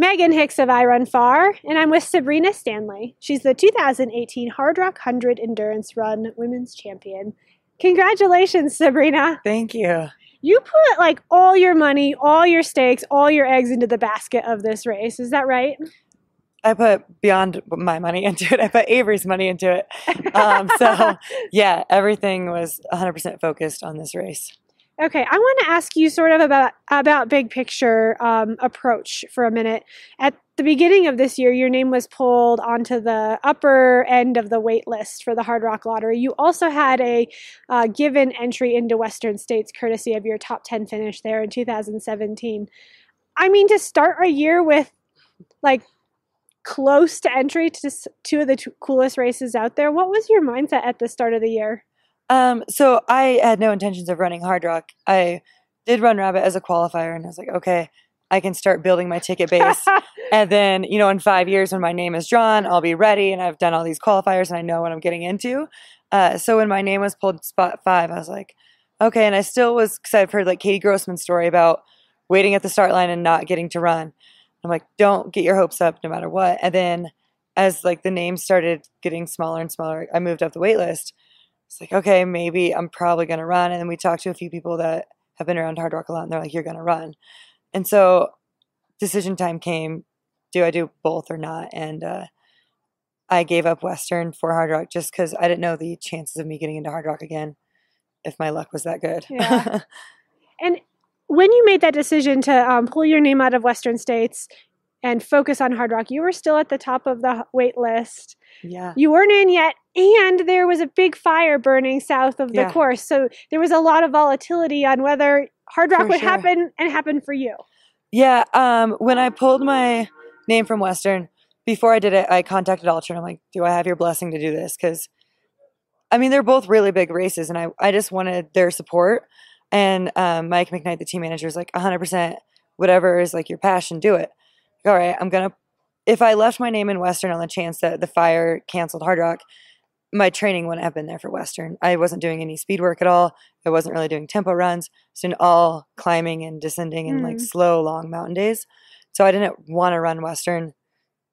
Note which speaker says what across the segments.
Speaker 1: Meghan Hicks of iRunFar, and I'm with Sabrina Stanley. She's the 2018 Hardrock 100 Endurance Run Women's Champion. Congratulations, Sabrina.
Speaker 2: Thank you.
Speaker 1: You put like all your money, all your stakes, all your eggs into the basket of this race. Is that right?
Speaker 2: I put beyond my money into it. I put Avery's money into it. Um, so, yeah, everything was 100% focused on this race.
Speaker 1: Okay, I want to ask you sort of about about big picture um, approach for a minute. At the beginning of this year, your name was pulled onto the upper end of the wait list for the Hardrock Lottery. You also had a uh, given entry into Western States, courtesy of your top ten finish there in 2017. I mean, to start a year with like close to entry to two of the coolest races out there, what was your mindset at the start of the year?
Speaker 2: Um, so I had no intentions of running Hardrock. I did run rabbit as a qualifier, and I was like, okay, I can start building my ticket base. and then, you know, in five years when my name is drawn, I'll be ready, and I've done all these qualifiers, and I know what I'm getting into. Uh, so when my name was pulled spot five, I was like, okay. And I still was because I've heard like Katie Grossman's story about waiting at the start line and not getting to run. I'm like, don't get your hopes up no matter what. And then as like the names started getting smaller and smaller, I moved up the wait list it's like, okay, maybe I'm probably going to run. And then we talked to a few people that have been around Hardrock a lot, and they're like, you're going to run. And so decision time came do I do both or not? And uh, I gave up Western for Hardrock just because I didn't know the chances of me getting into Hardrock again if my luck was that good.
Speaker 1: Yeah. and when you made that decision to um, pull your name out of Western States, and focus on Hardrock. You were still at the top of the wait list.
Speaker 2: Yeah.
Speaker 1: You weren't in yet, and there was a big fire burning south of the
Speaker 2: Yeah.
Speaker 1: course. So there was a lot of volatility on whether Hardrock
Speaker 2: For
Speaker 1: would
Speaker 2: sure.
Speaker 1: happen and happen for you.
Speaker 2: Yeah. Um, when I pulled my name from Western, before I did it, I contacted Altra and I'm like, do I have your blessing to do this? Because, I mean, they're both really big races, and I, I just wanted their support. And um, Mike McKnight, the team manager, is like, 100%, whatever is like your passion, do it. All right, I'm going to, if I left my name in Western on the chance that the fire canceled Hardrock, my training wouldn't have been there for Western. I wasn't doing any speed work at all. I wasn't really doing tempo runs. It's in all climbing and descending and like
Speaker 1: Mm.
Speaker 2: slow, long mountain days. So I didn't want to run Western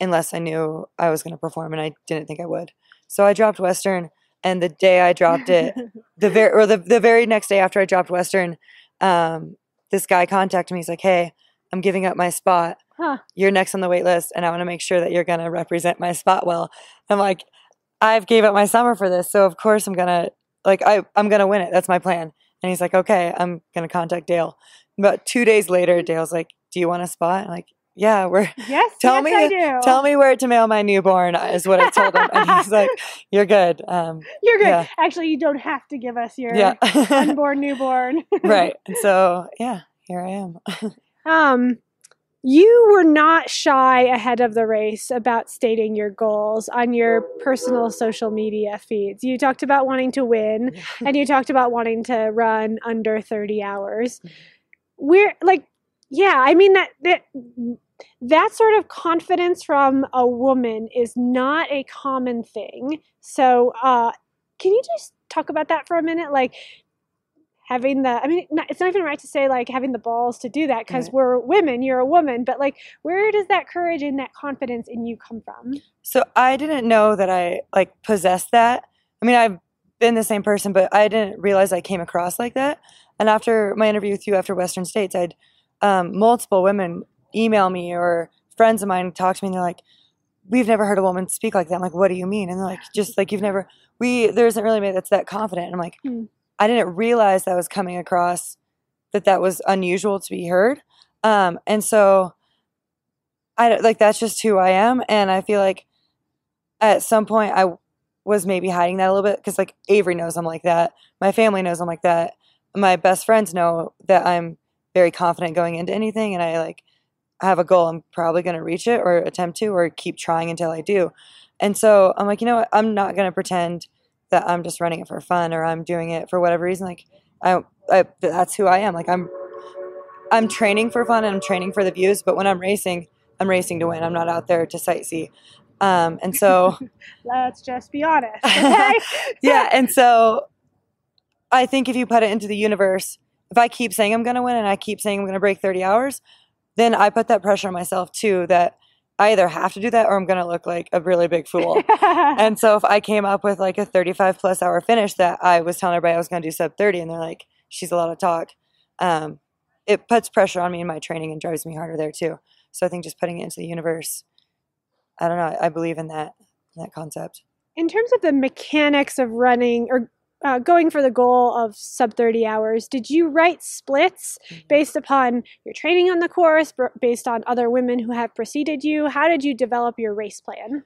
Speaker 2: unless I knew I was going to perform, and I didn't think I would. So I dropped Western, and the day I dropped it, the very or the, the very next day after I dropped Western, um, this guy contacted me. He's like, "Hey, I'm giving up my spot.
Speaker 1: Huh.
Speaker 2: You're next on the wait list, and I want to make sure that you're going to represent my spot well." I'm like, "I've gave up my summer for this, so of course I'm gonna like I I'm gonna win it. That's my plan." And he's like, "Okay, I'm gonna contact Dale." About two days later, Dale's like, "Do you want a spot?" I'm like, "Yeah, we're
Speaker 1: yes,
Speaker 2: Tell
Speaker 1: yes,
Speaker 2: me-
Speaker 1: I do.
Speaker 2: tell me where to mail my newborn is what I told him. And he's like, You're good. Um,
Speaker 1: You're good.
Speaker 2: yeah.
Speaker 1: Actually, you don't have to give us your
Speaker 2: yeah.
Speaker 1: unborn newborn.
Speaker 2: right. And so, yeah, here I am.
Speaker 1: Um, you were not shy ahead of the race about stating your goals on your personal social media feeds. You talked about wanting to win and you talked about wanting to run under 30 hours. We're like, yeah, I mean that that that sort of confidence from a woman is not a common thing. So, uh, can you just talk about that for a minute? Like having the, I mean, it's not even right to say like having the balls to do that because
Speaker 2: Right.
Speaker 1: we're women, you're a woman, but like, where does that courage and that confidence in you come from?
Speaker 2: So I didn't know that I like possessed that. I mean, I've been the same person, but I didn't realize I came across like that. And after my interview with you after Western States, I'd um, multiple women email me or friends of mine talk to me and they're like, we've never heard a woman speak like that. I'm like, what do you mean? And they're like, just like you've never, we, there isn't really anybody that's that confident. And I'm like,
Speaker 1: Hmm.
Speaker 2: I didn't realize that was coming across that that was unusual to be heard. Um, and so I like, that's just who I am. And I feel like at some point I was maybe hiding that a little bit because like Avery knows I'm like that. My family knows I'm like that. My best friends know that I'm very confident going into anything and I like have a goal. I'm probably going to reach it or attempt to or keep trying until I do. And so I'm like, you know what? I'm not going to pretend that I'm just running it for fun or I'm doing it for whatever reason. Like I, I that's who I am. Like I'm I'm training for fun and I'm training for the views, but when I'm racing, I'm racing to win. I'm not out there to sightsee. Um, and so
Speaker 1: Let's just be honest. Okay?
Speaker 2: yeah, and so I think if you put it into the universe if I keep saying I'm going to win and I keep saying I'm going to break 30 hours, then I put that pressure on myself too that I either have to do that or I'm going to look like a really big fool. and so if I came up with like a 35 plus hour finish that I was telling everybody I was going to do sub 30 and they're like, she's a lot of talk. Um, it puts pressure on me in my training and drives me harder there too. So I think just putting it into the universe, I don't know. I, I believe in that, that concept.
Speaker 1: in terms of the mechanics of running or uh, going for the goal of sub 30 hours, did you write splits based upon your training on the course, based on other women who have preceded you? How did you develop your race plan?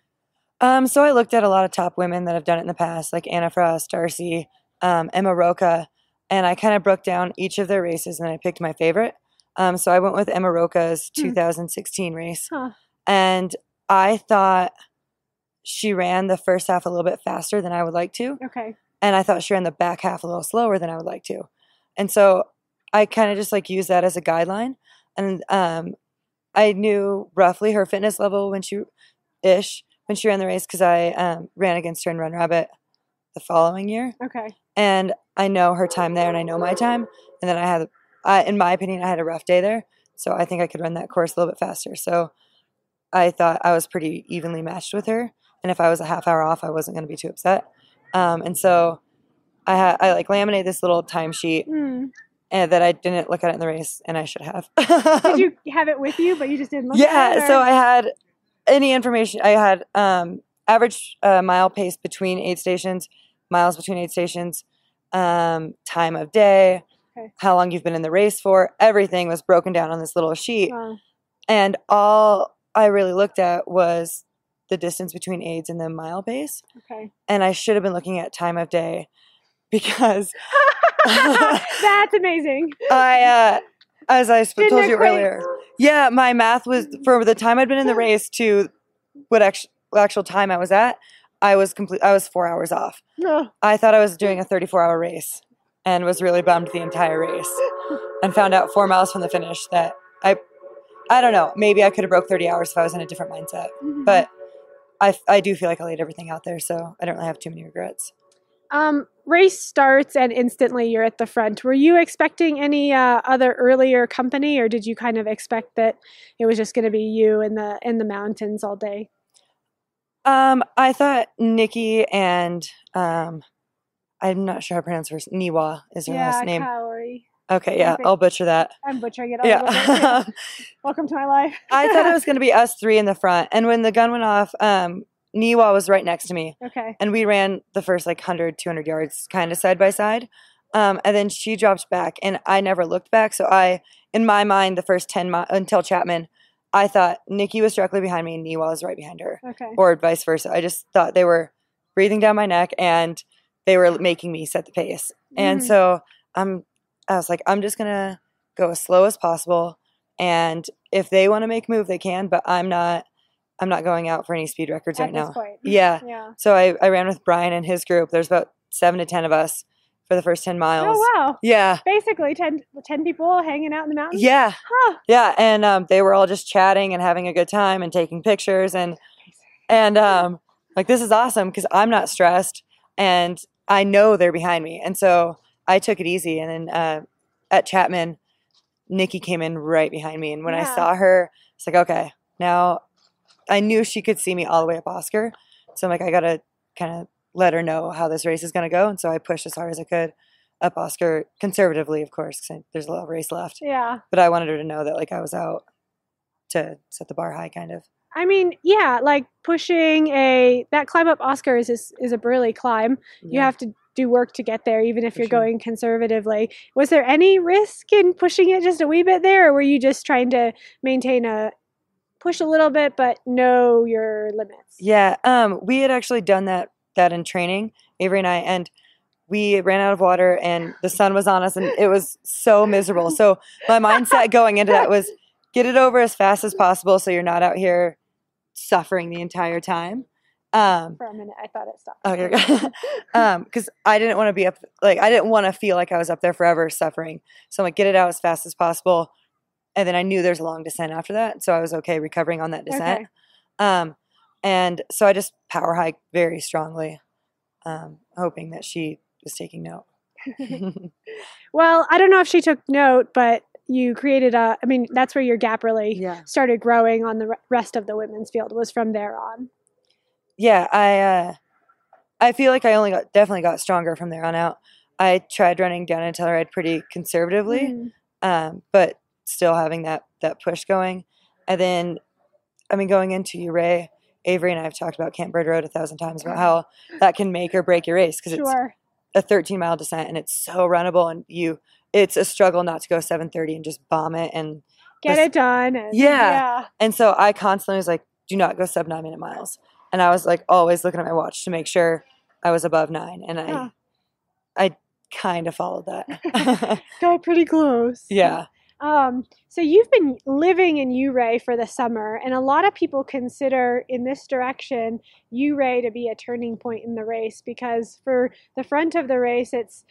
Speaker 2: Um, so I looked at a lot of top women that have done it in the past, like Anna Frost, Darcy, um, Emma Roca, and I kind of broke down each of their races and I picked my favorite. Um, so I went with Emma Roca's
Speaker 1: Hmm.
Speaker 2: 2016 race,
Speaker 1: Huh.
Speaker 2: and I thought she ran the first half a little bit faster than I would like to,
Speaker 1: Okay.
Speaker 2: And I thought she ran the back half a little slower than I would like to, and so I kind of just like used that as a guideline, and um, I knew roughly her fitness level when she ish when she ran the race because I um, ran against her in Run Rabbit the following year,
Speaker 1: Okay.
Speaker 2: and I know her time there, and I know my time, and then I had, I, in my opinion, I had a rough day there, so I think I could run that course a little bit faster. So I thought I was pretty evenly matched with her, and if I was a half hour off, I wasn't going to be too upset. Um, and so I had, I like laminated this little timesheet
Speaker 1: Hmm.
Speaker 2: and that I didn't look at it in the race, and I should have.
Speaker 1: Did you have it with you, but you just didn't look at it?
Speaker 2: yeah so i had any information i had um average uh, mile pace between aid stations miles between aid stations um time of day
Speaker 1: Okay.
Speaker 2: how long you've been in the race for everything was broken down on this little sheet
Speaker 1: Wow.
Speaker 2: and all i really looked at was the distance between aids and the mile base.
Speaker 1: Okay.
Speaker 2: and i should have been looking at time of day because
Speaker 1: That's amazing.
Speaker 2: i uh as i sp- told you
Speaker 1: equate.
Speaker 2: earlier Yeah, my math was for the time I'd been in the race to what actual actual time I was at. I was complete. I was four hours off.
Speaker 1: No.
Speaker 2: I thought I was doing a 34 hour race, and was really bummed the entire race, and found out four miles from the finish that I, I don't know. Maybe I could have broke 30 hours if I was in a different mindset.
Speaker 1: Mhm.
Speaker 2: But I I do feel like I laid everything out there, so I don't really have too many regrets.
Speaker 1: Um, race starts and instantly you're at the front. Were you expecting any uh, other earlier company, or did you kind of expect that it was just going to be you in the in the mountains all day?
Speaker 2: Um, I thought Nikki and um, I'm not sure how to pronounce her. Niwa is her
Speaker 1: yeah,
Speaker 2: last name.
Speaker 1: Kaori.
Speaker 2: Okay, yeah, I'll butcher that.
Speaker 1: I'm butchering it. A little.
Speaker 2: Yeah.
Speaker 1: Welcome to my life.
Speaker 2: I thought it was going to be us three in the front. And when the gun went off, um, Niwa was right next to me.
Speaker 1: okay.
Speaker 2: And we ran the first like 100, 200 yards kind of side by side. Um, and then she dropped back, and I never looked back. So I, in my mind, the first 10 mi- until Chapman, I thought Nikki was directly behind me and Niwa was right behind her,
Speaker 1: Okay.
Speaker 2: or vice versa. I just thought they were breathing down my neck and they were making me set the pace. And
Speaker 1: Mhm.
Speaker 2: so I'm, I was like, I'm just gonna go as slow as possible. And if they want to make a move, they can. But I'm not. I'm not going out for any speed records
Speaker 1: At
Speaker 2: right
Speaker 1: this
Speaker 2: now.
Speaker 1: point.
Speaker 2: Yeah.
Speaker 1: Yeah.
Speaker 2: So I, I ran with Brian and his group. There's about seven to ten of us for the first ten miles.
Speaker 1: Oh wow.
Speaker 2: Yeah.
Speaker 1: Basically 10, 10 people hanging out in the mountains.
Speaker 2: Yeah.
Speaker 1: Huh.
Speaker 2: Yeah. And um, they were all just chatting and having a good time and taking pictures and and um, like this is awesome because I'm not stressed and I know they're behind me. And so I took it easy. And then uh, at Chapman, Nikki came in right behind me. And when I saw her, it's like, okay, now I knew she could see me all the way up Oscar. So I'm like, I got to kind of let her know how this race is going to go. And so I pushed as hard as I could up Oscar, conservatively, of course, because there's a lot of race left.
Speaker 1: Yeah.
Speaker 2: But I wanted her to know that like I was out to set the bar high, kind of.
Speaker 1: I mean, yeah, like pushing a that climb up Oscar is is a burly climb. You have to do work to get there, even if
Speaker 2: For
Speaker 1: you're
Speaker 2: sure.
Speaker 1: going conservatively. Was there any risk in pushing it just a wee bit there, or were you just trying to maintain a push a little bit but know your limits?
Speaker 2: Yeah, um, we had actually done that that in training, Avery and I, and we ran out of water and the sun was on us and it was so miserable. So my mindset going into that was get it over as fast as possible so you're not out here suffering the entire time. Um,
Speaker 1: For a minute, I thought it stopped.
Speaker 2: Oh, you're good. um, because I didn't want to be up, like I didn't want to feel like I was up there forever suffering. So I'm like, get it out as fast as possible. And then I knew there's a long descent after that, so I was okay recovering on that descent.
Speaker 1: Okay.
Speaker 2: Um, and so I just power hiked very strongly, um, hoping that she was taking note.
Speaker 1: Well, I don't know if she took note, but you created a. I mean, that's where your gap really
Speaker 2: yeah.
Speaker 1: started growing on the rest of the women's field. Was from there on.
Speaker 2: Yeah, I uh I feel like I only got definitely got stronger from there on out. I tried running down in Telluride pretty conservatively,
Speaker 1: Mm.
Speaker 2: um, but still having that that push going. And then, I mean, going into Ouray, Avery and I have talked about Camp Bird Road a thousand times about how that can make or break your race because it's a 13 mile descent and it's so runnable and you it's a struggle not to go 7:30 and just bomb it and
Speaker 1: Get
Speaker 2: this-
Speaker 1: it done. And,
Speaker 2: Yeah. and so I constantly was like, do not go sub nine minute miles. And I was like always looking at my watch to make sure I was above nine. And I
Speaker 1: Huh.
Speaker 2: I kind of followed that.
Speaker 1: Got pretty close.
Speaker 2: yeah.
Speaker 1: Um, so you've been living in Ouray for the summer, and a lot of people consider in this direction Ouray to be a turning point in the race because for the front of the race, it's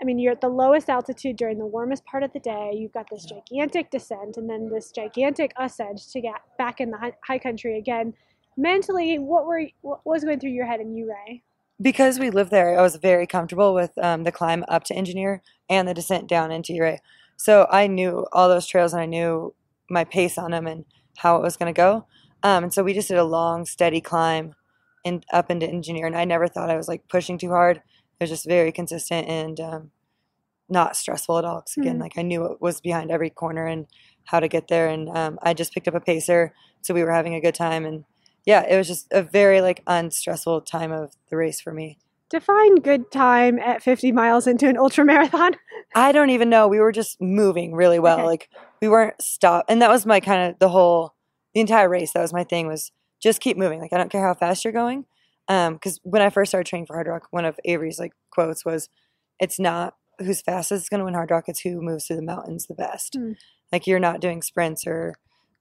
Speaker 1: I mean, you're at the lowest altitude during the warmest part of the day. You've got this gigantic descent and then this gigantic ascent to get back in the high country again. Mentally, what were what was going through your head in Ouray?
Speaker 2: Because we lived there, I was very comfortable with um, the climb up to Engineer and the descent down into Ouray. So I knew all those trails and I knew my pace on them and how it was going to go. Um, and so we just did a long, steady climb and up into Engineer. And I never thought I was like pushing too hard. It was just very consistent and um, not stressful at all. Because again,
Speaker 1: Mhm.
Speaker 2: like I knew what was behind every corner and how to get there. And um, I just picked up a pacer, so we were having a good time. And yeah, it was just a very like unstressful time of the race for me.
Speaker 1: Define good time at 50 miles into an ultra marathon.
Speaker 2: I don't even know. We were just moving really well.
Speaker 1: Okay.
Speaker 2: Like we weren't stopped. And that was my kind of the whole, the entire race. That was my thing was just keep moving. Like I don't care how fast you're going. Um, because when I first started training for Hardrock, one of Avery's like quotes was, "It's not who's fastest is going to win Hardrock. It's who moves through the mountains the best.
Speaker 1: Hmm.
Speaker 2: Like you're not doing sprints or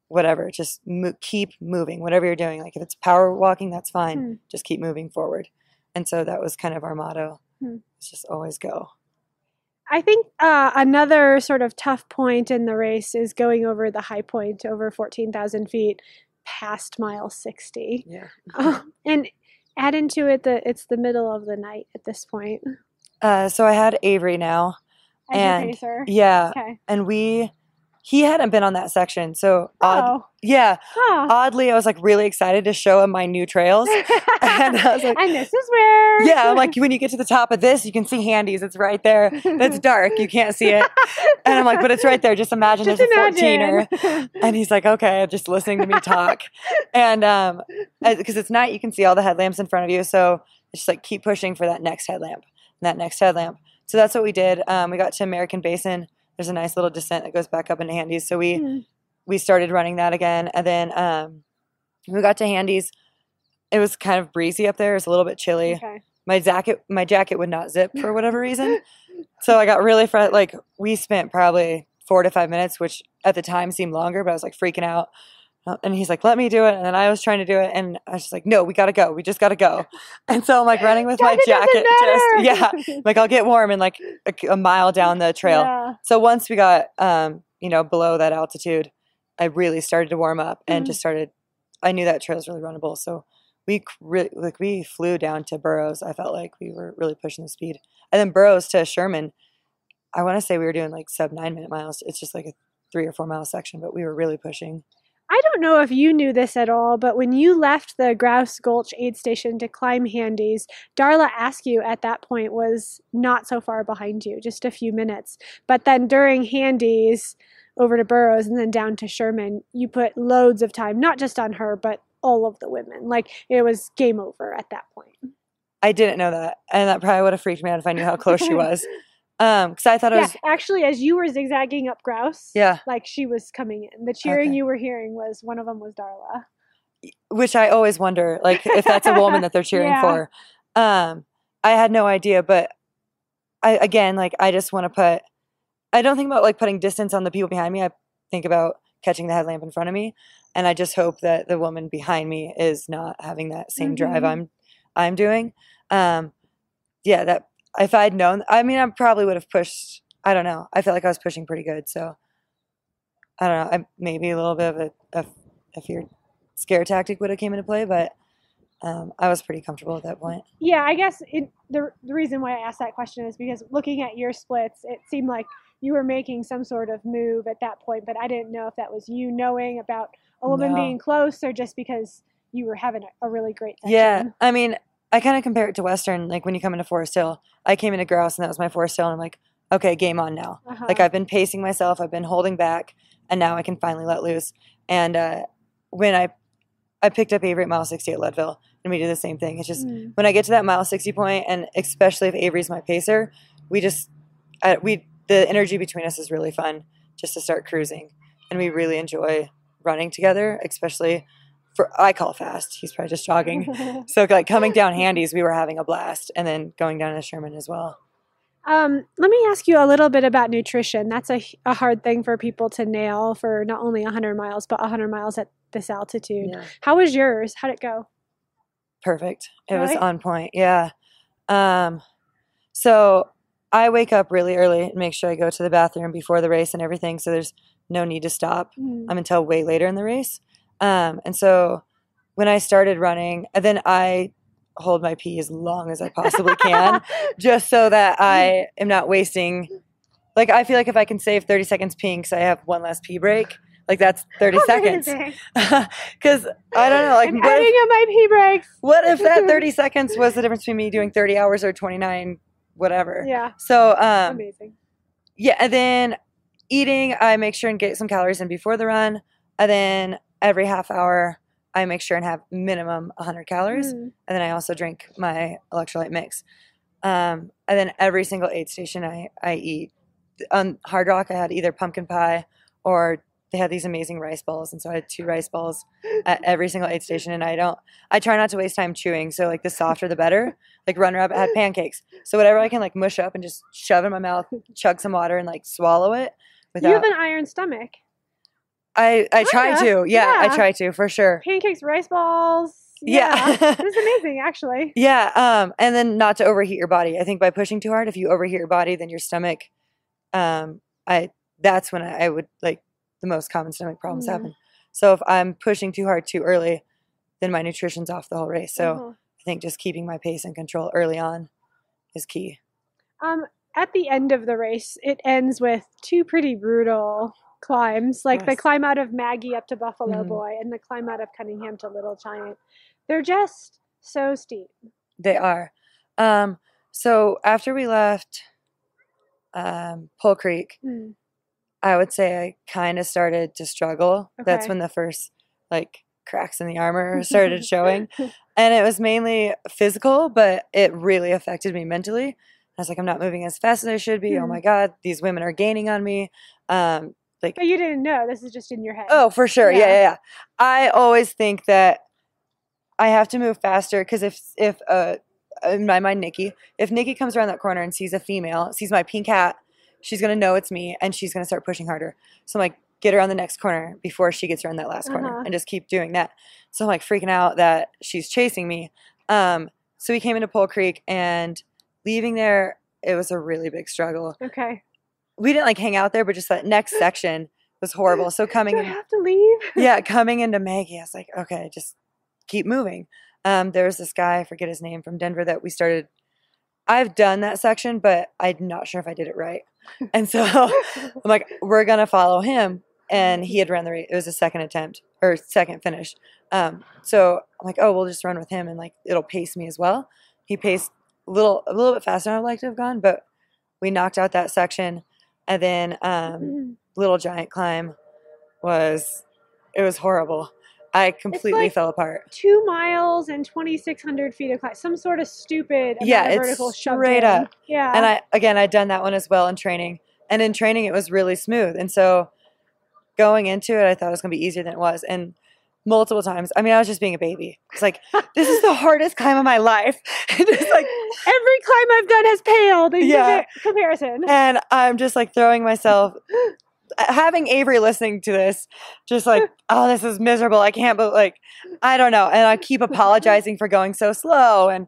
Speaker 2: whatever. Just mo- keep moving. Whatever you're doing. Like if it's power walking, that's fine.
Speaker 1: Hmm.
Speaker 2: Just keep moving forward. And so that was kind of our motto.
Speaker 1: Hmm.
Speaker 2: It's just always go.
Speaker 1: I think uh, another sort of tough point in the race is going over the high point over 14,000 feet past mile 60.
Speaker 2: Yeah.
Speaker 1: Um, and add into it that it's the middle of the night at this point.
Speaker 2: Uh, so I had Avery now.
Speaker 1: As
Speaker 2: And-. Yeah.
Speaker 1: Okay.
Speaker 2: And we, he hadn't been on that section. So, odd,
Speaker 1: Oh.
Speaker 2: yeah,
Speaker 1: Huh.
Speaker 2: oddly, I was like really excited to show him my new trails. and I was like-
Speaker 1: and this is where.
Speaker 2: Yeah, I'm like, when you get to the top of this, you can see Handies. It's right there. It's dark. You can't see it. And I'm like, but it's right there. Just imagine
Speaker 1: Just
Speaker 2: there's a 14er.
Speaker 1: imagine.
Speaker 2: And he's like, okay, just listening to me talk. and um, because it's night, you can see all the headlamps in front of you. So it's just like keep pushing for that next headlamp, and that next headlamp. So that's what we did. Um, we got to American Basin. There's a nice little descent that goes back up into Handies. So we
Speaker 1: Hmm.
Speaker 2: we started running that again, and then um, we got to Handies. It was kind of breezy up there. It was a little bit chilly.
Speaker 1: Okay.
Speaker 2: My jacket my jacket would not zip for whatever reason. So I got really fr- like we spent probably four to five minutes, which at the time seemed longer, but I was like freaking out. And he's like, "Let me do it," and then I was trying to do it, and I was just like, "No, we gotta go. We just gotta go." And so I'm like running with my
Speaker 1: Jacket
Speaker 2: just yeah, like I'll get warm in like a, a mile down the trail.
Speaker 1: Yeah.
Speaker 2: So once we got, um, you know, below that altitude, I really started to warm up and
Speaker 1: Mhm.
Speaker 2: just started. I knew that trail was really runnable, so we really like we flew down to Burrows. I felt like we were really pushing the speed, and then Burrows to Sherman. I want to say we were doing like sub nine minute miles. It's just like a three or four mile section, but we were really pushing.
Speaker 1: I don't know if you knew this at all, but when you left the Grouse Gulch aid station to climb Handies, Darla Askew at that point was not so far behind you, just a few minutes. But then during Handies over to Burrows and then down to Sherman, you put loads of time, not just on her, but all of the women. Like it was game over at that point.
Speaker 2: I didn't know that, and that probably would have freaked me out if I knew how close she was. Um, because I thought it
Speaker 1: Yeah,
Speaker 2: was
Speaker 1: actually, as you were zigzagging up Grouse,
Speaker 2: yeah,
Speaker 1: like she was coming in. The cheering
Speaker 2: Okay.
Speaker 1: you were hearing was one of them was Darla.
Speaker 2: which I always wonder, like if that's a woman that they're cheering
Speaker 1: Yeah.
Speaker 2: for. Um, I had no idea, but I again, like I just want to put. I don't think about like putting distance on the people behind me. I think about catching the headlamp in front of me, and I just hope that the woman behind me is not having that same drive
Speaker 1: Mhm.
Speaker 2: I'm I'm doing. Um, yeah, that if I'd known, I mean, I probably would have pushed. I don't know. I felt like I was pushing pretty good, so I don't know. I, maybe a little bit of a, a, a fear scare tactic would have came into play, but um, I was pretty comfortable at that point.
Speaker 1: Yeah, I guess it, the the reason why I asked that question is because looking at your splits, it seemed like you were making some sort of move at that point, but I didn't know if that was you knowing about a woman
Speaker 2: No.
Speaker 1: being close or just because you were having a, a really great session.
Speaker 2: Yeah, I mean, I kind of compare it to Western. Like when you come into Forest Hill, I came into Grouse and that was my Forest Hill, and I'm like, okay, game on now.
Speaker 1: Uh-huh.
Speaker 2: Like I've been pacing myself, I've been holding back, and now I can finally let loose. And uh, when I I picked up Avery at mile 60 at Leadville, and we did the same thing. It's just
Speaker 1: Mm.
Speaker 2: when I get to that mile 60 point, and especially if Avery's my pacer, we just uh, we the energy between us is really fun just to start cruising, and we really enjoy running together, especially for I call fast. He's probably just jogging. So like coming down handies, we were having a blast, and then going down to Sherman as well.
Speaker 1: Um, let me ask you a little bit about nutrition. That's a, a hard thing for people to nail for not only 100 miles, but 100 miles at this altitude. How was yours? How'd it go?
Speaker 2: Perfect. It was on point. Yeah. Um, so I wake up really early and make sure I go to the bathroom before the race and everything. So there's no need to stop
Speaker 1: Mm.
Speaker 2: um, until way later in the race. Um, and so when I started running, and then I hold my pee as long as I possibly can, just so that I am not wasting. Like I feel like if I can save 30 seconds peeing, because I have one last pee break, like that's 30 seconds. Because I don't know, like
Speaker 1: I'm
Speaker 2: what if,
Speaker 1: up my pee breaks.
Speaker 2: what if that 30 seconds was the difference between me doing 30 hours or 29, whatever.
Speaker 1: Yeah,
Speaker 2: So um,
Speaker 1: amazing.
Speaker 2: yeah, and then eating, I make sure and get some calories in before the run, and then every half hour, I make sure and have minimum 100 calories,
Speaker 1: Mm.
Speaker 2: and then I also drink my electrolyte mix. Um, and then every single aid station I, I eat. On Hardrock, I had either pumpkin pie or they had these amazing rice balls, and so I had two rice balls at every single aid station. And I don't, I try not to waste time chewing, so like the softer the better. Like Run Rabbit had pancakes, so whatever I can like mush up and just shove in my mouth, chug some water, and like swallow it.
Speaker 1: You have an iron stomach.
Speaker 2: I I try
Speaker 1: Kinda,
Speaker 2: to, yeah,
Speaker 1: yeah.
Speaker 2: I try to for sure.
Speaker 1: Pancakes, rice balls.
Speaker 2: Yeah.
Speaker 1: this is amazing, actually.
Speaker 2: Yeah, um, and then not to overheat your body. I think by pushing too hard, if you overheat your body, then your stomach, um, I that's when I, I would like the most common stomach problems
Speaker 1: Mm.
Speaker 2: happen. So if I'm pushing too hard too early, then my nutrition's off the whole race. So
Speaker 1: Uh-huh.
Speaker 2: I think just keeping my pace and control early on is key.
Speaker 1: Um, at the end of the race, it ends with two pretty brutal climbs, like the
Speaker 2: Yes.
Speaker 1: climb out of Maggie up to Buffalo
Speaker 2: Mhm.
Speaker 1: Boy and the climb out of Cunningham to Little Giant. They're just so steep.
Speaker 2: They are. Um, so after we left um, Pole Creek,
Speaker 1: Mm.
Speaker 2: I would say I kind of started to struggle. That's when the first like cracks in the armor started showing. And it was mainly physical, but it really affected me mentally. I was like, I'm not moving as fast as I should be. Oh
Speaker 1: Mhm.
Speaker 2: my God, these women are gaining on me. Um, like,
Speaker 1: But you didn't know. This is just in your head.
Speaker 2: oh, for sure. Yeah.
Speaker 1: Yeah.
Speaker 2: yeah, yeah. I always think that I have to move faster because if, if, uh, in my mind, Nikki, if Nikki comes around that corner and sees a female, sees my pink hat, she's going to know it's me and she's going to start pushing harder. So I'm like, get around the next corner before she gets around that last corner
Speaker 1: Uh-huh.
Speaker 2: and just keep doing that. So I'm like freaking out that she's chasing me. Um, so we came into Pole Creek and leaving there, it was a really big struggle.
Speaker 1: Okay.
Speaker 2: We didn't like hang out there, but just that next section was horrible. So coming
Speaker 1: Do I have to leave?
Speaker 2: yeah, coming into Maggie, I was like, okay, just keep moving. Um, there was this guy, I forget his name, from Denver that we started. I've done that section, but I'm not sure if I did it right. And so I'm like, we're gonna follow him. And he had run the race. It was a second attempt or second finish. Um, so I'm like, oh, we'll just run with him, and like it'll pace me as well. He paced a little, a little bit faster than I'd like to have gone, but we knocked out that section, and then um,
Speaker 1: Mm.
Speaker 2: little giant climb was it was horrible. I completely
Speaker 1: like-
Speaker 2: fell apart.
Speaker 1: Two miles and 2,600 feet of climb. Some sort of stupid
Speaker 2: Yeah, it's
Speaker 1: vertical
Speaker 2: straight up.
Speaker 1: Yeah.
Speaker 2: And I again I'd done that one as well in training. And in training it was really smooth. And so going into it I thought it was gonna be easier than it was. And multiple times. I mean, I was just being a baby. It's like, this is the hardest climb of my life. And just like
Speaker 1: Every climb I've done has paled in
Speaker 2: Yeah.
Speaker 1: comparison.
Speaker 2: and I'm just like throwing myself uh, having Avery listening to this, just like, oh, this is miserable. I can't but like I don't know. And I keep apologizing for going so slow and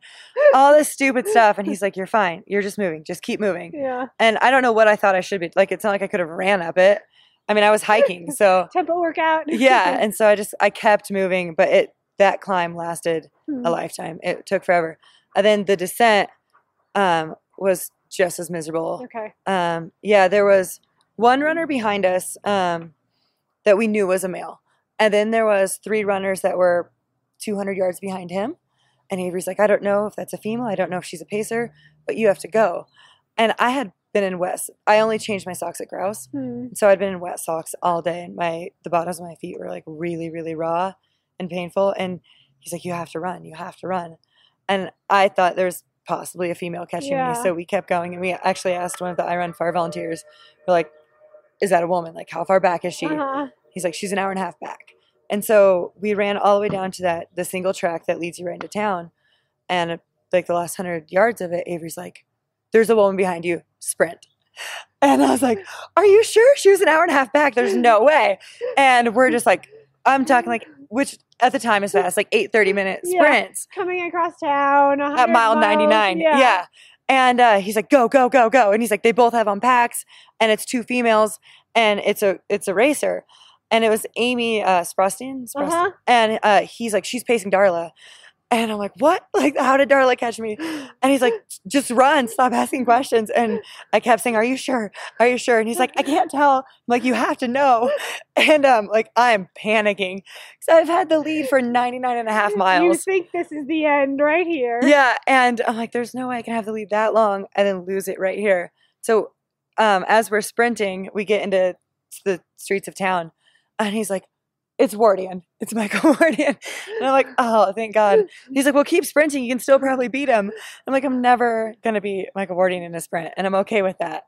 Speaker 2: all this stupid stuff. And he's like, You're fine. You're just moving. Just keep moving.
Speaker 1: Yeah.
Speaker 2: And I don't know what I thought I should be. Like it's not like I could have ran up it. I mean, I was hiking, so
Speaker 1: Tempo workout.
Speaker 2: yeah. And so I just I kept moving, but it that climb lasted
Speaker 1: Hmm.
Speaker 2: a lifetime. It took forever. And then the descent um, was just as miserable.
Speaker 1: Okay.
Speaker 2: Um, yeah, there was one runner behind us um, that we knew was a male, and then there was three runners that were 200 yards behind him. And Avery's like, I don't know if that's a female. I don't know if she's a pacer, but you have to go. And I had been in wet. I only changed my socks at Grouse,
Speaker 1: Hmm.
Speaker 2: so I'd been in wet socks all day, and my the bottoms of my feet were like really, really raw and painful. And he's like, "You have to run. You have to run." And I thought there's possibly a female catching
Speaker 1: Yeah.
Speaker 2: me, so we kept going. And we actually asked one of the iRunFar volunteers, "We're like, is that a woman? Like, how far back is she?"
Speaker 1: Uh-huh.
Speaker 2: He's like, "She's an hour and a half back." And so we ran all the way down to that the single track that leads you right into town, and like the last hundred yards of it, Avery's like, "There's a woman behind you. Sprint." And I was like, Are you sure she was an hour and a half back? There's no way. And we're just like, I'm talking like, which at the time is fast, like eight 30 minute
Speaker 1: Yeah.
Speaker 2: sprints
Speaker 1: Coming across town.
Speaker 2: at mile
Speaker 1: miles.
Speaker 2: 99. Yeah. And uh, he's like, Go, go, go, go. And he's like, They both have on packs and it's two females and it's a it's a racer. And it was Amy uh.
Speaker 1: Uh-huh.
Speaker 2: And uh, he's like, She's pacing Darla. And I'm like, What? Like, how did Darla catch me? And he's like, just run, stop asking questions. And I kept saying, Are you sure? Are you sure? And he's like, I can't tell. I'm like, you have to know. And um, like I'm panicking. Because I've had the lead for 99 and a half miles.
Speaker 1: You think this is the end right here.
Speaker 2: Yeah. And I'm like, there's no way I can have the lead that long and then lose it right here. So um, as we're sprinting, we get into the streets of town. And he's like, it's Wardian. It's Michael Wardian. And I'm like, oh, thank God. He's like, well, keep sprinting. You can still probably beat him. I'm like, I'm never going to be Michael Wardian in a sprint. And I'm okay with that.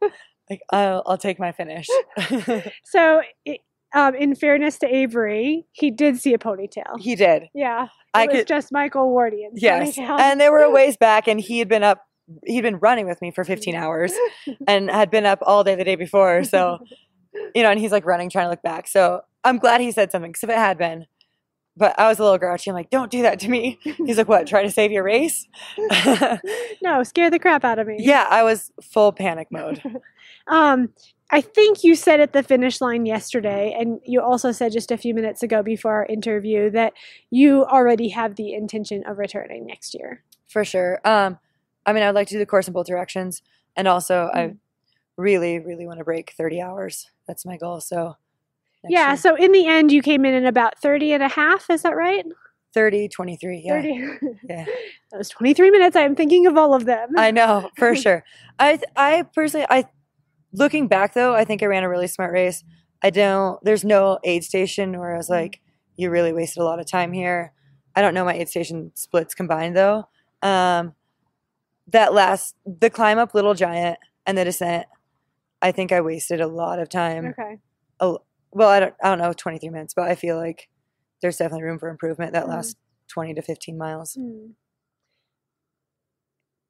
Speaker 2: Like, I'll, I'll take my finish.
Speaker 1: So, um, in fairness to Avery, he did see a ponytail.
Speaker 2: he did.
Speaker 1: yeah. It
Speaker 2: I
Speaker 1: was
Speaker 2: could,
Speaker 1: just Michael Wardian's
Speaker 2: yes. And they were a ways back, and he had been up, he'd been running with me for 15 hours and had been up all day the day before. So, you know, and he's like running, trying to look back. So I'm glad he said something because if it had been, but I was a little grouchy. I'm like, don't do that to me. He's like, what? Try to save your race?
Speaker 1: no, scare the crap out of me.
Speaker 2: yeah, I was full panic mode.
Speaker 1: Um, I think you said at the finish line yesterday, and you also said just a few minutes ago before our interview that you already have the intention of returning next year.
Speaker 2: For sure. Um, I mean, I'd like to do the course in both directions. And also, I
Speaker 1: Mm.
Speaker 2: Really, really want to break 30 hours. That's my goal. So,
Speaker 1: yeah,
Speaker 2: year.
Speaker 1: so in the end, you came in at about 30 and a half. Is that right?
Speaker 2: 30, 23. Yeah.
Speaker 1: 30.
Speaker 2: Yeah.
Speaker 1: Those 23 minutes, I am thinking of all of them.
Speaker 2: I know for sure. I, I personally, I, looking back though, I think I ran a really smart race. I don't, there's no aid station where I was like, you really wasted a lot of time here. I don't know my aid station splits combined though. Um, that last, the climb up Little Giant and the descent, I think I wasted a lot of time.
Speaker 1: okay.
Speaker 2: well I don't I don't know 23 minutes but I feel like there's definitely room for improvement that
Speaker 1: Mhm.
Speaker 2: last 20 to 15 miles
Speaker 1: Hmm.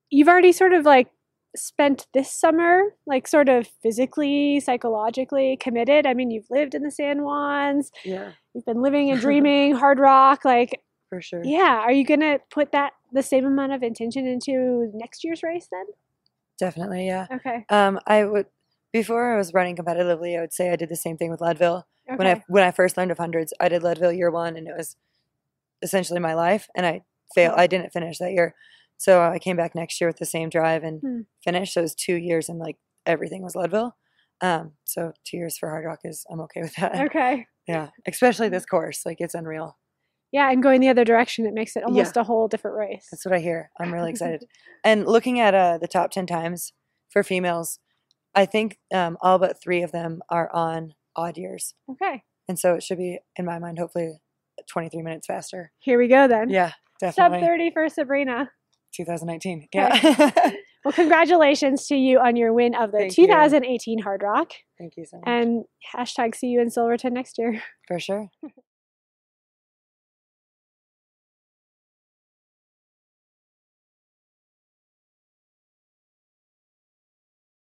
Speaker 1: You've already sort of like spent this summer, like sort of physically, psychologically committed. I mean, you've lived in the San Juans,
Speaker 2: yeah
Speaker 1: you've been living and dreaming Hardrock. Like,
Speaker 2: for sure
Speaker 1: yeah, are you going to put that the same amount of intention into next year's race then?
Speaker 2: definitely yeah
Speaker 1: Okay.
Speaker 2: um I would before I was running competitively I would say I did the same thing with Leadville
Speaker 1: Okay.
Speaker 2: when I when I first learned of hundreds I did Leadville year 1 and it was essentially my life and I failed I didn't finish that year so I came back next year with the same drive and
Speaker 1: Hmm.
Speaker 2: finished so it was 2 years and like everything was Leadville um so 2 years for Hardrock is I'm okay with that
Speaker 1: okay.
Speaker 2: yeah especially this course like it's unreal
Speaker 1: Yeah, and going the other direction, it makes it almost a whole different race.
Speaker 2: That's what I hear. I'm really excited. and looking at uh, the top 10 times for females, I think um, all but three of them are on odd years.
Speaker 1: Okay.
Speaker 2: And so it should be, in my mind, hopefully 23 minutes faster.
Speaker 1: Here we go then.
Speaker 2: Yeah, definitely.
Speaker 1: Sub 30 for Sabrina.
Speaker 2: 2019.
Speaker 1: Okay.
Speaker 2: Yeah.
Speaker 1: Well, congratulations to you on your win of the
Speaker 2: Thank you.
Speaker 1: 2018 Hardrock.
Speaker 2: Thank you so much.
Speaker 1: And hashtag see you in Silverton next year.
Speaker 2: For sure.